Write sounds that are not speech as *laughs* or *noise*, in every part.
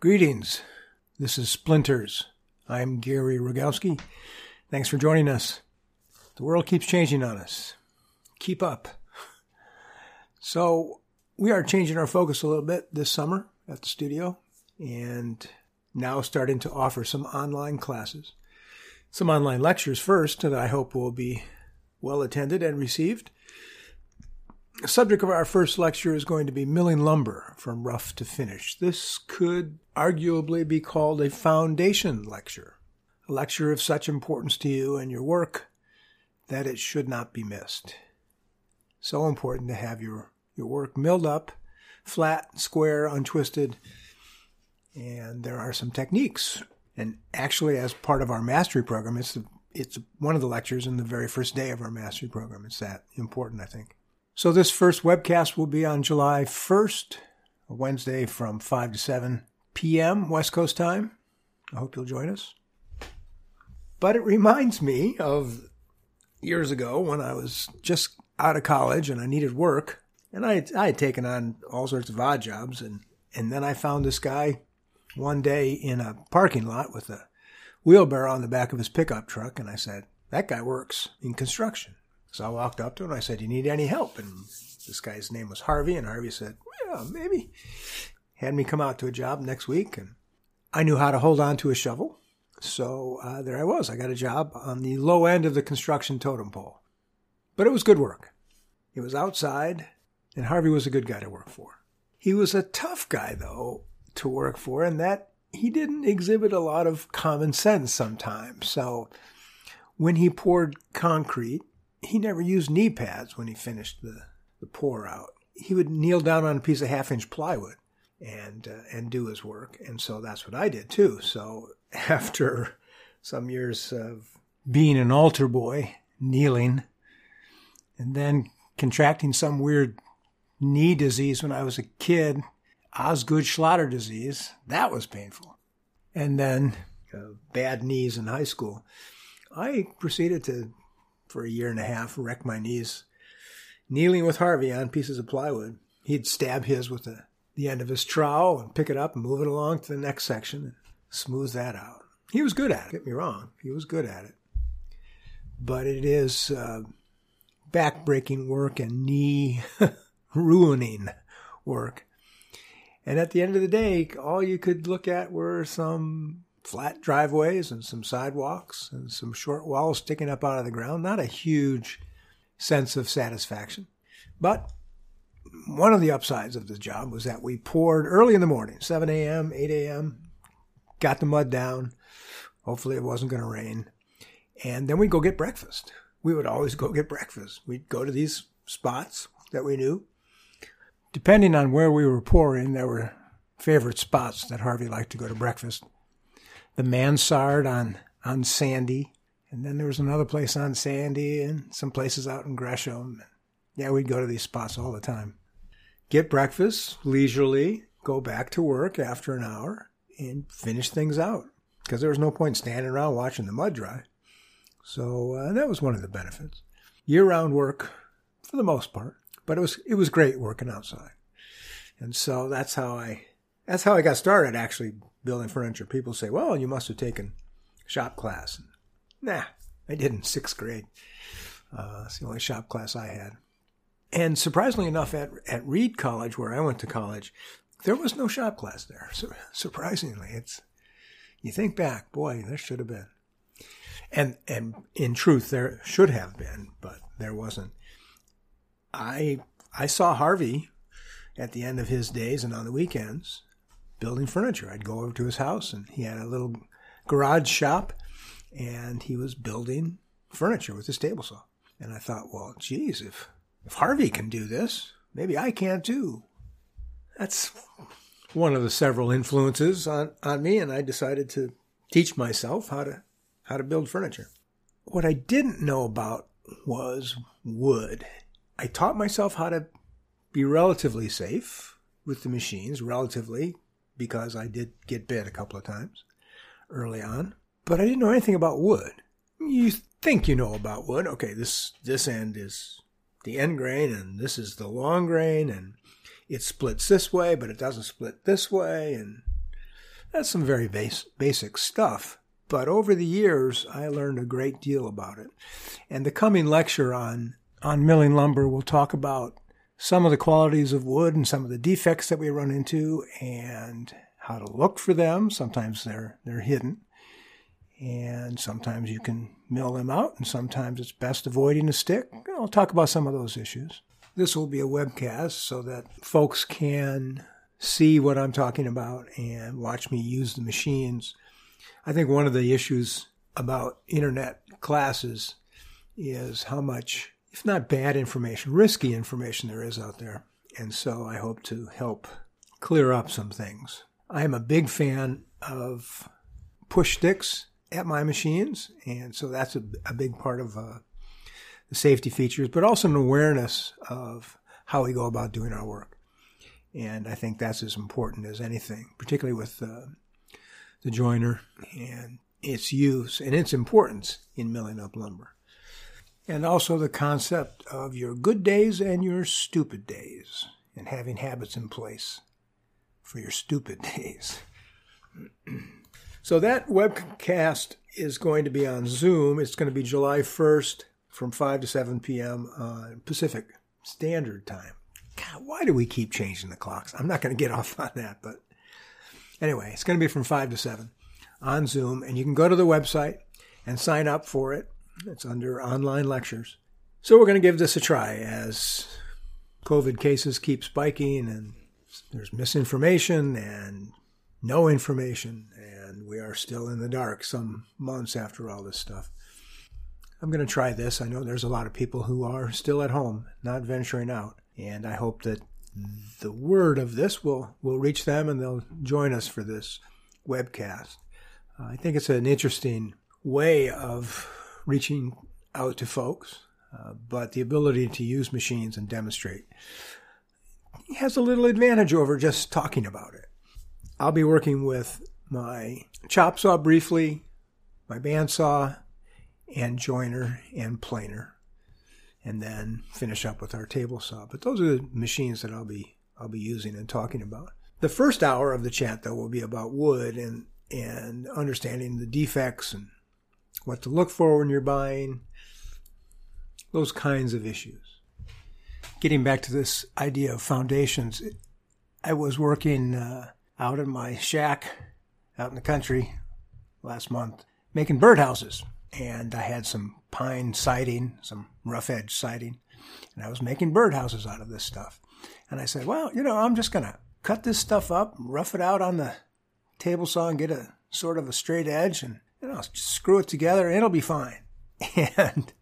Greetings. This is Splinters. I'm Gary Rogowski. Thanks for joining us. The world keeps changing on us. Keep up. So, we are changing our focus a little bit this summer at the studio and now starting to offer some online classes. Some online lectures first that I hope will be well attended and received. The subject of our first lecture is going to be milling lumber from rough to finish. This could arguably be called a foundation lecture, a lecture of such importance to you and your work that it should not be missed. So important to have your, your work milled up, flat, square, untwisted, and there are some techniques. And actually, as part of our mastery program, it's the, it's one of the lectures in the very first day of our mastery program. It's that important, I think. So this first webcast will be on July 1st, Wednesday from 5 to 7 p.m. West Coast time. I hope you'll join us. But it reminds me of years ago when I was just out of college and I needed work. And I, I had taken on all sorts of odd jobs. And, and then I found this guy one day in a parking lot with a wheelbarrow on the back of his pickup truck. And I said, that guy works in construction. So I walked up to him and I said, You need any help? And this guy's name was Harvey. And Harvey said, Yeah, maybe. Had me come out to a job next week. And I knew how to hold on to a shovel. So uh, there I was. I got a job on the low end of the construction totem pole. But it was good work. It was outside, and Harvey was a good guy to work for. He was a tough guy, though, to work for, and that he didn't exhibit a lot of common sense sometimes. So when he poured concrete, he never used knee pads when he finished the, the pour out. He would kneel down on a piece of half inch plywood and uh, and do his work. And so that's what I did too. So *laughs* after some years of being an altar boy, kneeling, and then contracting some weird knee disease when I was a kid, Osgood Schlatter disease, that was painful. And then uh, bad knees in high school. I proceeded to for a year and a half, wrecked my knees, kneeling with Harvey on pieces of plywood. He'd stab his with the, the end of his trowel and pick it up and move it along to the next section and smooth that out. He was good at it, get me wrong. He was good at it. But it is uh, back-breaking work and knee *laughs* ruining work. And at the end of the day, all you could look at were some flat driveways and some sidewalks and some short walls sticking up out of the ground. Not a huge sense of satisfaction. But one of the upsides of the job was that we poured early in the morning, 7 a.m., 8 a.m., got the mud down. Hopefully it wasn't going to rain. And then we'd go get breakfast. We would always go get breakfast. We'd go to these spots that we knew. Depending on where we were pouring, there were favorite spots that Harvey liked to go to breakfast the mansard on on Sandy, and then there was another place on Sandy, and some places out in Gresham. Yeah, we'd go to these spots all the time. Get breakfast leisurely, go back to work after an hour, and finish things out because there was no point standing around watching the mud dry. So uh, that was one of the benefits. Year-round work for the most part, but it was it was great working outside, and so that's how I that's how I got started actually building furniture. People say, well, you must have taken shop class. Nah, I did in sixth grade. Uh, it's the only shop class I had. And surprisingly enough, at, at Reed College, where I went to college, there was no shop class there. So, surprisingly, it's you think back, boy, there should have been. And and in truth, there should have been, but there wasn't. I I saw Harvey at the end of his days and on the weekends building furniture. I'd go over to his house and he had a little garage shop and he was building furniture with his table saw. And I thought, well, geez, if, if Harvey can do this, maybe I can too. That's one of the several influences on, on me, and I decided to teach myself how to how to build furniture. What I didn't know about was wood. I taught myself how to be relatively safe with the machines, relatively because I did get bit a couple of times early on. But I didn't know anything about wood. You think you know about wood. Okay, this this end is the end grain and this is the long grain and it splits this way, but it doesn't split this way and That's some very base, basic stuff. But over the years, I learned a great deal about it. And the coming lecture on, on milling lumber will talk about some of the qualities of wood and some of the defects that we run into and how to look for them. Sometimes they're, they're hidden. And sometimes you can mill them out, and sometimes it's best avoiding a stick. I'll talk about some of those issues. This will be a webcast so that folks can see what I'm talking about and watch me use the machines. I think one of the issues about internet classes is how much, if not bad information, risky information there is out there. And so I hope to help clear up some things. I am a big fan of push sticks at my machines, and so that's a, a big part of uh, the safety features, but also an awareness of how we go about doing our work. And I think that's as important as anything, particularly with uh, the joiner and its use and its importance in milling up lumber. And also the concept of your good days and your stupid days and having habits in place for your stupid *laughs* days. so that webcast is going to be on Zoom. It's going to be July 1st from 5 to 7 p.m. on uh, Pacific Standard Time. God, why do we keep changing the clocks? I'm not going to get *laughs* off on that, but anyway, it's going to be from 5 to 7 on Zoom, and you can go to the website and sign up for it. It's under online lectures. So we're going to give this a try as COVID cases keep spiking and there's misinformation and no information, and we are still in the dark some months after all this stuff. I'm going to try this. I know there's a lot of people who are still at home, not venturing out, and I hope that the word of this will, will reach them and they'll join us for this webcast. Uh, I think it's an interesting way of reaching out to folks, uh, but the ability to use machines and demonstrate has a little advantage over just talking about it. I'll be working with my chop saw briefly, my bandsaw, and joiner and planer, and then finish up with our table saw. But those are the machines that I'll be I'll be using and talking about. The first hour of the chat though will be about wood and and understanding the defects and what to look for when you're buying those kinds of issues. Getting back to this idea of foundations, I was working uh, out in my shack out in the country last month making birdhouses and I had some pine siding, some rough edge siding, and I was making birdhouses out of this stuff. And I said, well, you know, I'm just going to cut this stuff up, rough it out on the table saw and get a sort of a straight edge and, you know, screw it together and it'll be fine. *laughs* And,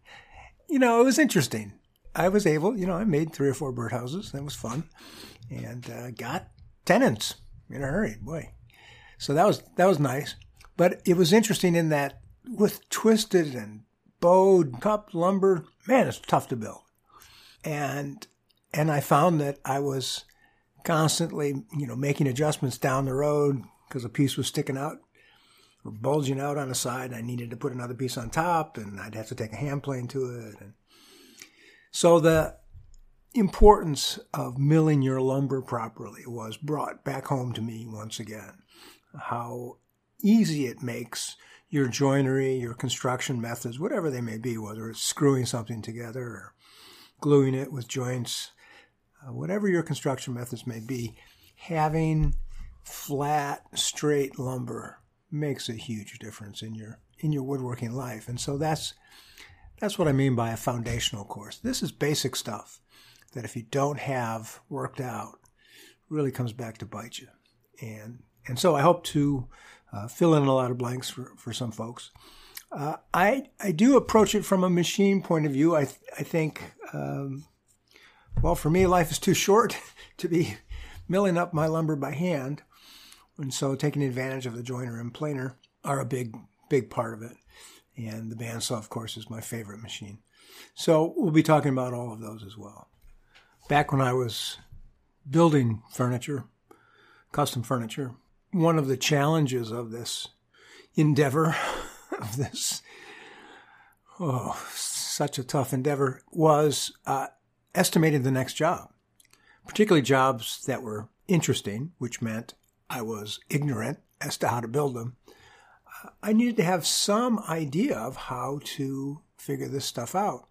you know, it was interesting. I was able, you know, I made three or four birdhouses. That was fun and uh, got tenants in a hurry, boy. So that was, that was nice. But it was interesting in that with twisted and bowed cup lumber, man, it's tough to build. And and I found that I was constantly, you know, making adjustments down the road because a piece was sticking out bulging out on the side. I needed to put another piece on top, and I'd have to take a hand plane to it. And so the importance of milling your lumber properly was brought back home to me once again. How easy it makes your joinery, your construction methods, whatever they may be, whether it's screwing something together or gluing it with joints, uh, whatever your construction methods may be, having flat, straight lumber makes a huge difference in your in your woodworking life. And so that's that's what I mean by a foundational course. This is basic stuff that if you don't have worked out, really comes back to bite you. And and so I hope to uh, fill in a lot of blanks for, for some folks. Uh, I I do approach it from a machine point of view. I th- I think um, well for me life is too short *laughs* to be milling up my lumber by hand, and so taking advantage of the joiner and planer are a big big part of it. And the bandsaw, of course, is my favorite machine. So we'll be talking about all of those as well. Back when I was building furniture, custom furniture, one of the challenges of this endeavor, *laughs* of this, oh, such a tough endeavor, was uh, estimating the next job, particularly jobs that were interesting, which meant I was ignorant as to how to build them. I needed to have some idea of how to figure this stuff out.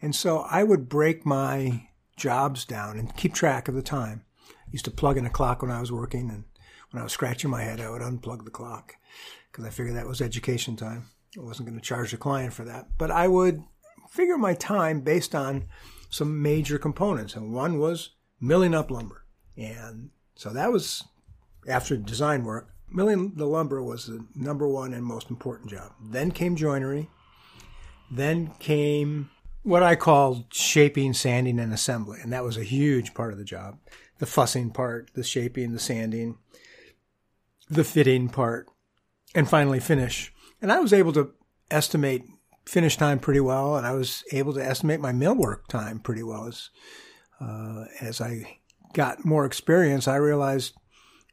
And so I would break my jobs down and keep track of the time. I used to plug in a clock when I was working, and when I was scratching my head, I would unplug the clock because I figured that was education time. I wasn't going to charge the client for that. But I would figure my time based on some major components. And one was milling up lumber. And so that was after design work. Milling the lumber was the number one and most important job. Then came joinery. Then came what I called shaping, sanding, and assembly. And that was a huge part of the job. The fussing part, the shaping, the sanding, the fitting part, and finally finish. And I was able to estimate finish time pretty well, and I was able to estimate my millwork time pretty well. As, uh, as I got more experience, I realized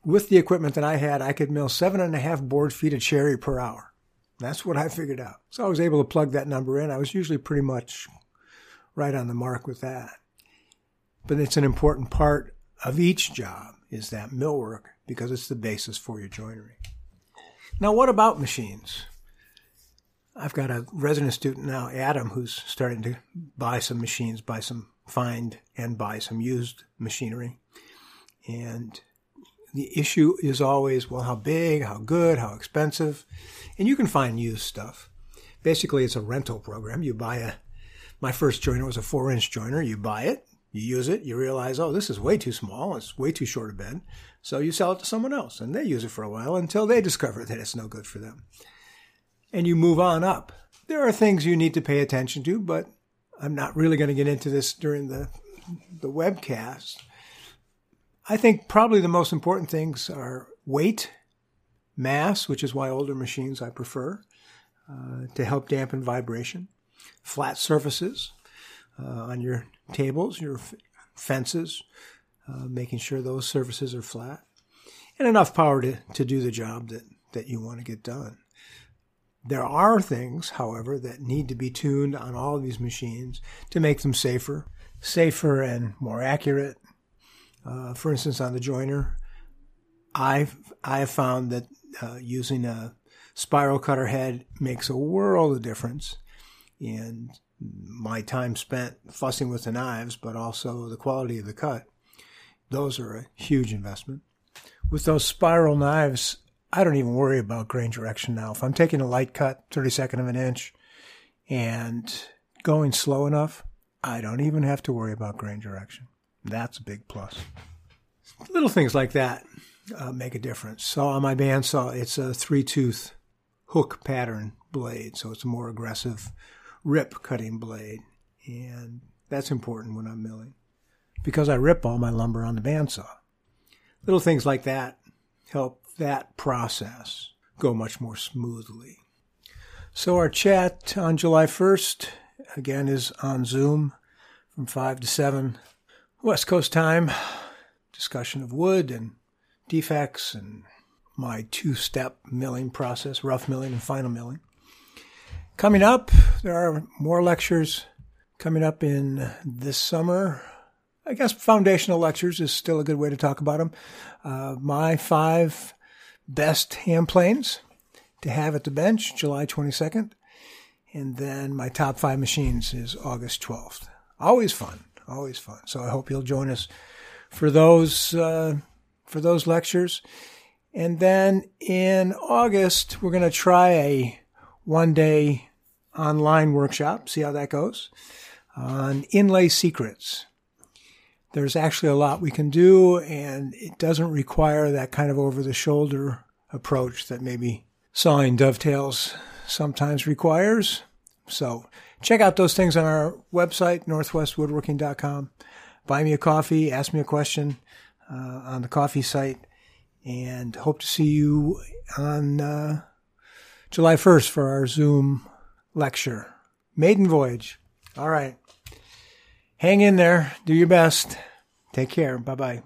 with the equipment that I had, I could mill seven and a half board feet of cherry per hour. That's what I figured out. So I was able to plug that number in. I was usually pretty much right on the mark with that. But it's an important part of each job is that millwork because it's the basis for your joinery. Now, what about machines? I've got a resident student now, Adam, who's starting to buy some machines, buy some find and buy some used machinery. And the issue is always, well, how big, how good, how expensive. And you can find used stuff. Basically, it's a rental program. You buy a, my first joiner was a four inch joiner. You buy it, you use it, you realize, oh, this is way too small. It's way too short a bed. So you sell it to someone else and they use it for a while until they discover that it's no good for them. And you move on up. There are things you need to pay attention to, but I'm not really going to get into this during the, the webcast. I think probably the most important things are weight, mass, which is why older machines I prefer uh, to help dampen vibration, flat surfaces uh, on your tables, your f- fences, uh, making sure those surfaces are flat, and enough power to, to do the job that, that you want to get done. There are things, however, that need to be tuned on all of these machines to make them safer, safer and more accurate. Uh, for instance, on the joiner, I've I have found that uh, using a spiral cutter head makes a world of difference in my time spent fussing with the knives, but also the quality of the cut. Those are a huge investment. With those spiral knives, I don't even worry about grain direction now. If I'm taking a light cut, 32nd of an inch, and going slow enough, I don't even have to worry about grain direction. That's a big plus. Little things like that uh, make a difference. So on my bandsaw, it's a three tooth hook pattern blade, so it's a more aggressive rip cutting blade. And that's important when I'm milling because I rip all my lumber on the bandsaw. Little things like that help that process go much more smoothly. So our chat on July 1st again is on Zoom from 5 to 7 West Coast time. Discussion of wood and defects and my two-step milling process, rough milling and final milling. Coming up, there are more lectures coming up in this summer. I guess foundational lectures is still a good way to talk about them. Uh, my five best hand planes to have at the bench, July 22nd. And then my top five machines is August 12th. Always fun, always fun. So I hope you'll join us for those, uh, for those lectures. And then in August, we're going to try a one day online workshop, see how that goes, on inlay secrets. There's actually a lot we can do, and it doesn't require that kind of over the shoulder approach that maybe sawing dovetails sometimes requires. So check out those things on our website, northwestwoodworking.com. Buy me a coffee, ask me a question uh, on the coffee site, and hope to see you on uh, July 1st for our Zoom lecture. Maiden voyage. All right. Hang in there. Do your best. Take care. Bye bye.